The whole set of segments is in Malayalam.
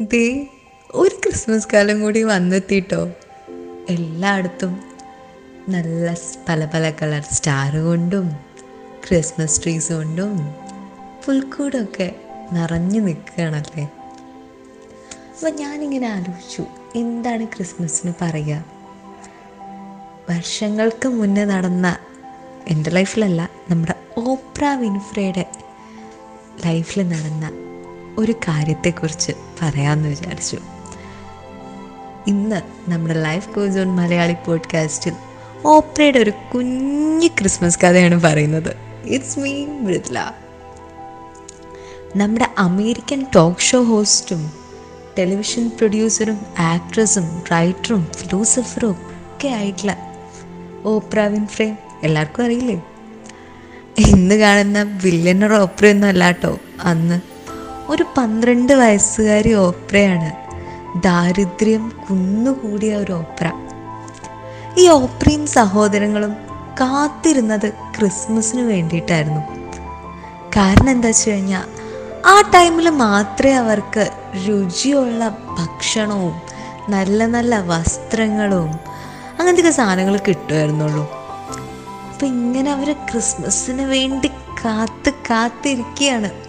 ദേ ഒരു ക്രിസ്മസ് കാലം കൂടി വന്നെത്തിട്ടോ. എല്ലായിടത്തും നല്ല പല പല കളർ സ്റ്റാർ കൊണ്ടും ക്രിസ്മസ് ട്രീസ് കൊണ്ടും പുൽക്കൂടൊക്കെ നിറഞ്ഞു നിൽക്കുകയാണല്ലേ? അപ്പം ഞാനിങ്ങനെ ആലോചിച്ചു എന്താണ് ക്രിസ്മസിന് പറയുക? വർഷങ്ങൾക്ക് മുന്നേ നടന്ന എന്റെ ലൈഫിലല്ല നമ്മുടെ ഓപ്ര വിൻഫ്രയുടെ ലൈഫിൽ നടന്ന ഒരു കാര്യത്തെക്കുറിച്ച് പറയാമെന്ന് വിചാരിച്ചു. ഇന്ന് നമ്മുടെ ലൈഫ് ഗോസ് ഓൺ മലയാളി പോഡ്കാസ്റ്റിൽ ഓപ്രയുടെ ഒരു കുഞ്ഞു ക്രിസ്മസ് കഥയാണ് പറയുന്നത്. ഇറ്റ്സ് മീ മൃദ്ല നമ്മുടെ അമേരിക്കൻ ടോക്ക് ഷോ ഹോസ്റ്റും ടെലിവിഷൻ പ്രൊഡ്യൂസറും ആക്ട്രസും റൈറ്ററും ഫിലോസഫറും ഒക്കെ ആയിട്ടുള്ള ഓപ്ര വിൻഫ്രേ എല്ലാവർക്കും അറിയില്ലേ? ഇന്ന് കാണുന്ന വില്ലനർ ഓപ്രയൊന്നും അല്ലാട്ടോ അന്ന് ഒരു പന്ത്രണ്ട് വയസ്സുകാരി ഓപ്രയാണ്. ദാരിദ്ര്യം കുന്നുകൂടിയ ഒരു ഓപ്ര. ഈ ഓപ്രയും സഹോദരങ്ങളും കാത്തിരുന്നത് ക്രിസ്മസിന് വേണ്ടിയിട്ടായിരുന്നു. കാരണം എന്താ വെച്ച് കഴിഞ്ഞാൽ ആ ടൈമിൽ മാത്രമേ അവർക്ക് രുചിയുള്ള ഭക്ഷണവും നല്ല നല്ല വസ്ത്രങ്ങളും അങ്ങനത്തെ സാധനങ്ങൾ കിട്ടുമായിരുന്നുള്ളൂ. അപ്പം ഇങ്ങനെ അവർ ക്രിസ്മസിന് വേണ്ടി കാത്ത് കാത്തിരിക്കുകയാണ്.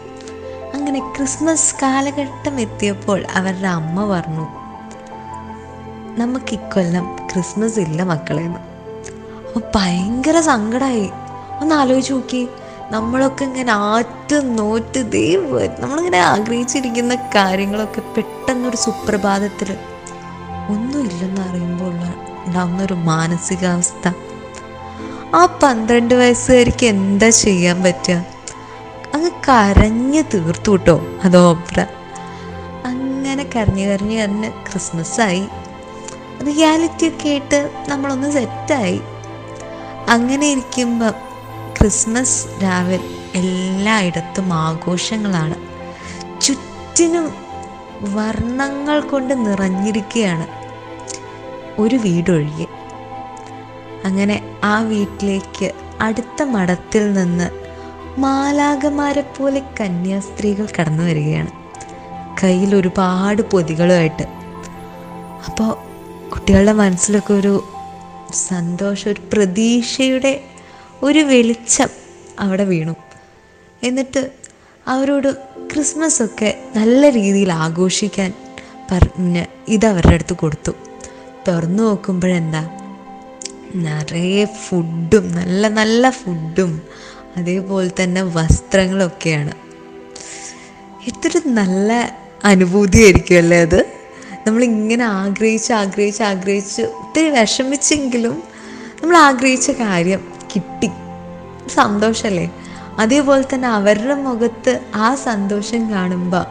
അങ്ങനെ ക്രിസ്മസ് കാലഘട്ടം എത്തിയപ്പോൾ അവരുടെ അമ്മ പറഞ്ഞു നമുക്ക് ഇക്കൊല്ലം ക്രിസ്മസ് ഇല്ല മക്കളെന്ന് അപ്പോൾ ഭയങ്കര സങ്കടമായി ഒന്ന് ആലോചിച്ച് നോക്കി. നമ്മളൊക്കെ ഇങ്ങനെ ആറ്റ് നോറ്റ് ദൈവം നമ്മളിങ്ങനെ ആഗ്രഹിച്ചിരിക്കുന്ന കാര്യങ്ങളൊക്കെ പെട്ടെന്നൊരു സുപ്രഭാതത്തിൽ ഒന്നുമില്ലെന്ന് അറിയുമ്പോൾ ഉണ്ടാവുന്ന ഒരു മാനസികാവസ്ഥ. ആ പന്ത്രണ്ട് വയസ്സുകാരിക്ക് എന്താ ചെയ്യാൻ പറ്റുക? അങ്ങ് കരഞ്ഞ് തീർത്തു കിട്ടോ അത് ഓപ്ര അങ്ങനെ കരഞ്ഞ് കരഞ്ഞ് കരഞ്ഞ് ക്രിസ്മസായി. റിയാലിറ്റി ഒക്കെ ആയിട്ട് നമ്മളൊന്ന് സെറ്റായി അങ്ങനെ ഇരിക്കുമ്പം ക്രിസ്മസ് രാവിലെ എല്ലായിടത്തും ആഘോഷങ്ങളാണ്. ചുറ്റിനും വർണങ്ങൾ കൊണ്ട് നിറഞ്ഞിരിക്കുകയാണ് ഒരു വീടൊഴികെ. അങ്ങനെ ആ വീട്ടിലേക്ക് അടുത്ത മഠത്തിൽ നിന്ന് മാലാകമാരെ പോലെ കന്യാസ്ത്രീകൾ കടന്നു വരികയാണ്. കയ്യിൽ ഒരുപാട് പൊതികളുമായിട്ട്. അപ്പോൾ കുട്ടികളുടെ മനസ്സിലൊക്കെ ഒരു സന്തോഷം ഒരു പ്രതീക്ഷയുടെ ഒരു വെളിച്ചം അവിടെ വീണു. എന്നിട്ട് അവരോട് ക്രിസ്മസ് ഒക്കെ നല്ല രീതിയിൽ ആഘോഷിക്കാൻ പറഞ്ഞ് ഇത് അവരുടെ അടുത്ത് കൊടുത്തു. തുറന്നു നോക്കുമ്പോഴെന്താ? നിറയെ ഫുഡും നല്ല നല്ല ഫുഡും അതേപോലെ തന്നെ വസ്ത്രങ്ങളൊക്കെയാണ്. എത്ര നല്ല അനുഭൂതിയായിരിക്കുമല്ലേ അത്? നമ്മളിങ്ങനെ ആഗ്രഹിച്ച് ആഗ്രഹിച്ച് ആഗ്രഹിച്ച് ഒത്തിരി വിഷമിച്ചെങ്കിലും നമ്മൾ ആഗ്രഹിച്ച കാര്യം കിട്ടി. സന്തോഷമല്ലേ? അതേപോലെ തന്നെ അവരുടെ മുഖത്ത് ആ സന്തോഷം കാണുമ്പോൾ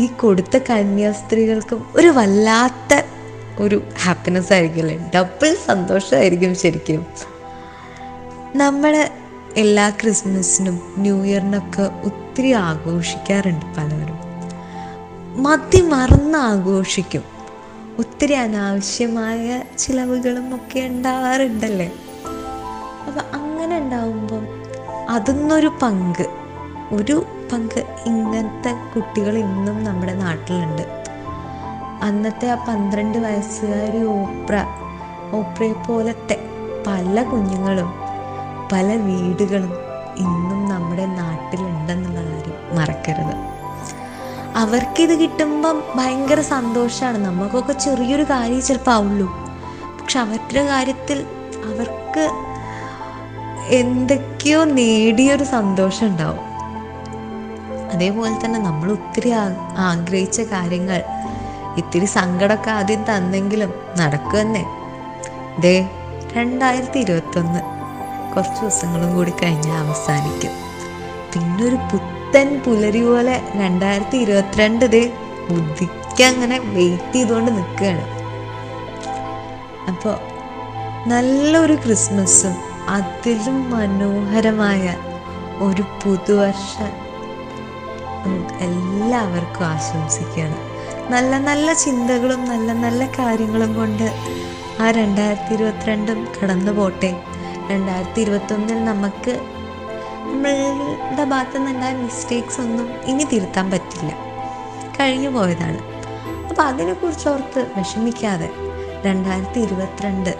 ഈ കൊടുത്ത കന്യാസ്ത്രീകൾക്കും ഒരു വല്ലാത്ത ഒരു ഹാപ്പിനെസ് ആയിരിക്കും അല്ലേ ഡബിൾ സന്തോഷമായിരിക്കും ശരിക്കും. നമ്മൾ എല്ലാ ക്രിസ്മസിനും ന്യൂ ഇയറിനൊക്കെ ഒത്തിരി ആഘോഷിക്കാറുണ്ട് പലവരും മതി മറന്ന് ആഘോഷിക്കും. ഒത്തിരി അനാവശ്യമായ ചിലവുകളും ഒക്കെ ഉണ്ടാവാറുണ്ടല്ലേ? അപ്പം അങ്ങനെ ഉണ്ടാവുമ്പം അതിന്നൊരു പങ്ക്. ഒരു പങ്ക് ഇങ്ങനത്തെ കുട്ടികൾ ഇന്നും നമ്മുടെ നാട്ടിലുണ്ട്. അന്നത്തെ ആ പന്ത്രണ്ട് വയസ്സുകാരി ഓപ്ര ഓപ്രയെ പോലത്തെ പല കുഞ്ഞുങ്ങളും പല വീടുകളും ഇന്നും നമ്മുടെ നാട്ടിലുണ്ടെന്നുള്ള കാര്യം മറക്കരുത്. അവർക്കിത് കിട്ടുമ്പം ഭയങ്കര സന്തോഷമാണ് നമുക്കൊക്കെ ചെറിയൊരു കാര്യം ചിലപ്പോൾ ആവുള്ളൂ. പക്ഷെ അവരുടെ കാര്യത്തിൽ അവർക്ക് എന്തൊക്കെയോ നേടിയൊരു സന്തോഷം ഉണ്ടാവും അതേപോലെ തന്നെ നമ്മൾ ഒത്തിരി ആഗ്രഹിച്ച കാര്യങ്ങൾ ഇത്തിരി സങ്കടമൊക്കെ ആദ്യം തന്നെങ്കിലും നടക്കുക തന്നെ ദേ രണ്ടായിരത്തി ഇരുപത്തൊന്ന്. കുറച്ച് ദിവസങ്ങളും കൂടി കഴിഞ്ഞ് അവസാനിക്കും. പിന്നെ ഒരു പുത്തൻ പുലരി പോലെ രണ്ടായിരത്തി ഇരുപത്തിരണ്ട് ഇത് ബുദ്ധിക്ക് വെയിറ്റ് ചെയ്തുകൊണ്ട് നിൽക്കുകയാണ് അപ്പോൾ നല്ലൊരു ക്രിസ്മസും അതിലും മനോഹരമായ ഒരു പുതുവർഷം എല്ലാവർക്കും ആശംസിക്കുകയാണ്. നല്ല നല്ല ചിന്തകളും നല്ല നല്ല കാര്യങ്ങളും കൊണ്ട് ആ രണ്ടായിരത്തി ഇരുപത്തിരണ്ടും കടന്നു പോട്ടെ രണ്ടായിരത്തി ഇരുപത്തൊന്നിൽ നമുക്ക് നമ്മളുടെ ഭാഗത്തു നിന്നുണ്ടായ മിസ്റ്റേക്സ് ഒന്നും ഇനി തിരുത്താൻ പറ്റില്ല. കഴിഞ്ഞു പോയതാണ്. അപ്പോൾ അതിനെക്കുറിച്ച് ഓർത്ത് വിഷമിക്കാതെ രണ്ടായിരത്തി ഇരുപത്തിരണ്ട്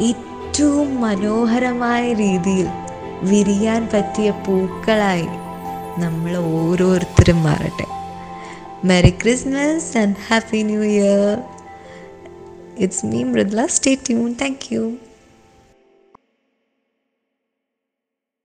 ഏറ്റവും മനോഹരമായ രീതിയിൽ വിരിയാൻ പറ്റിയ പൂക്കളായി നമ്മൾ ഓരോരുത്തരും മാറട്ടെ. Merry Christmas and happy new year it's me Mridula stay tune thank you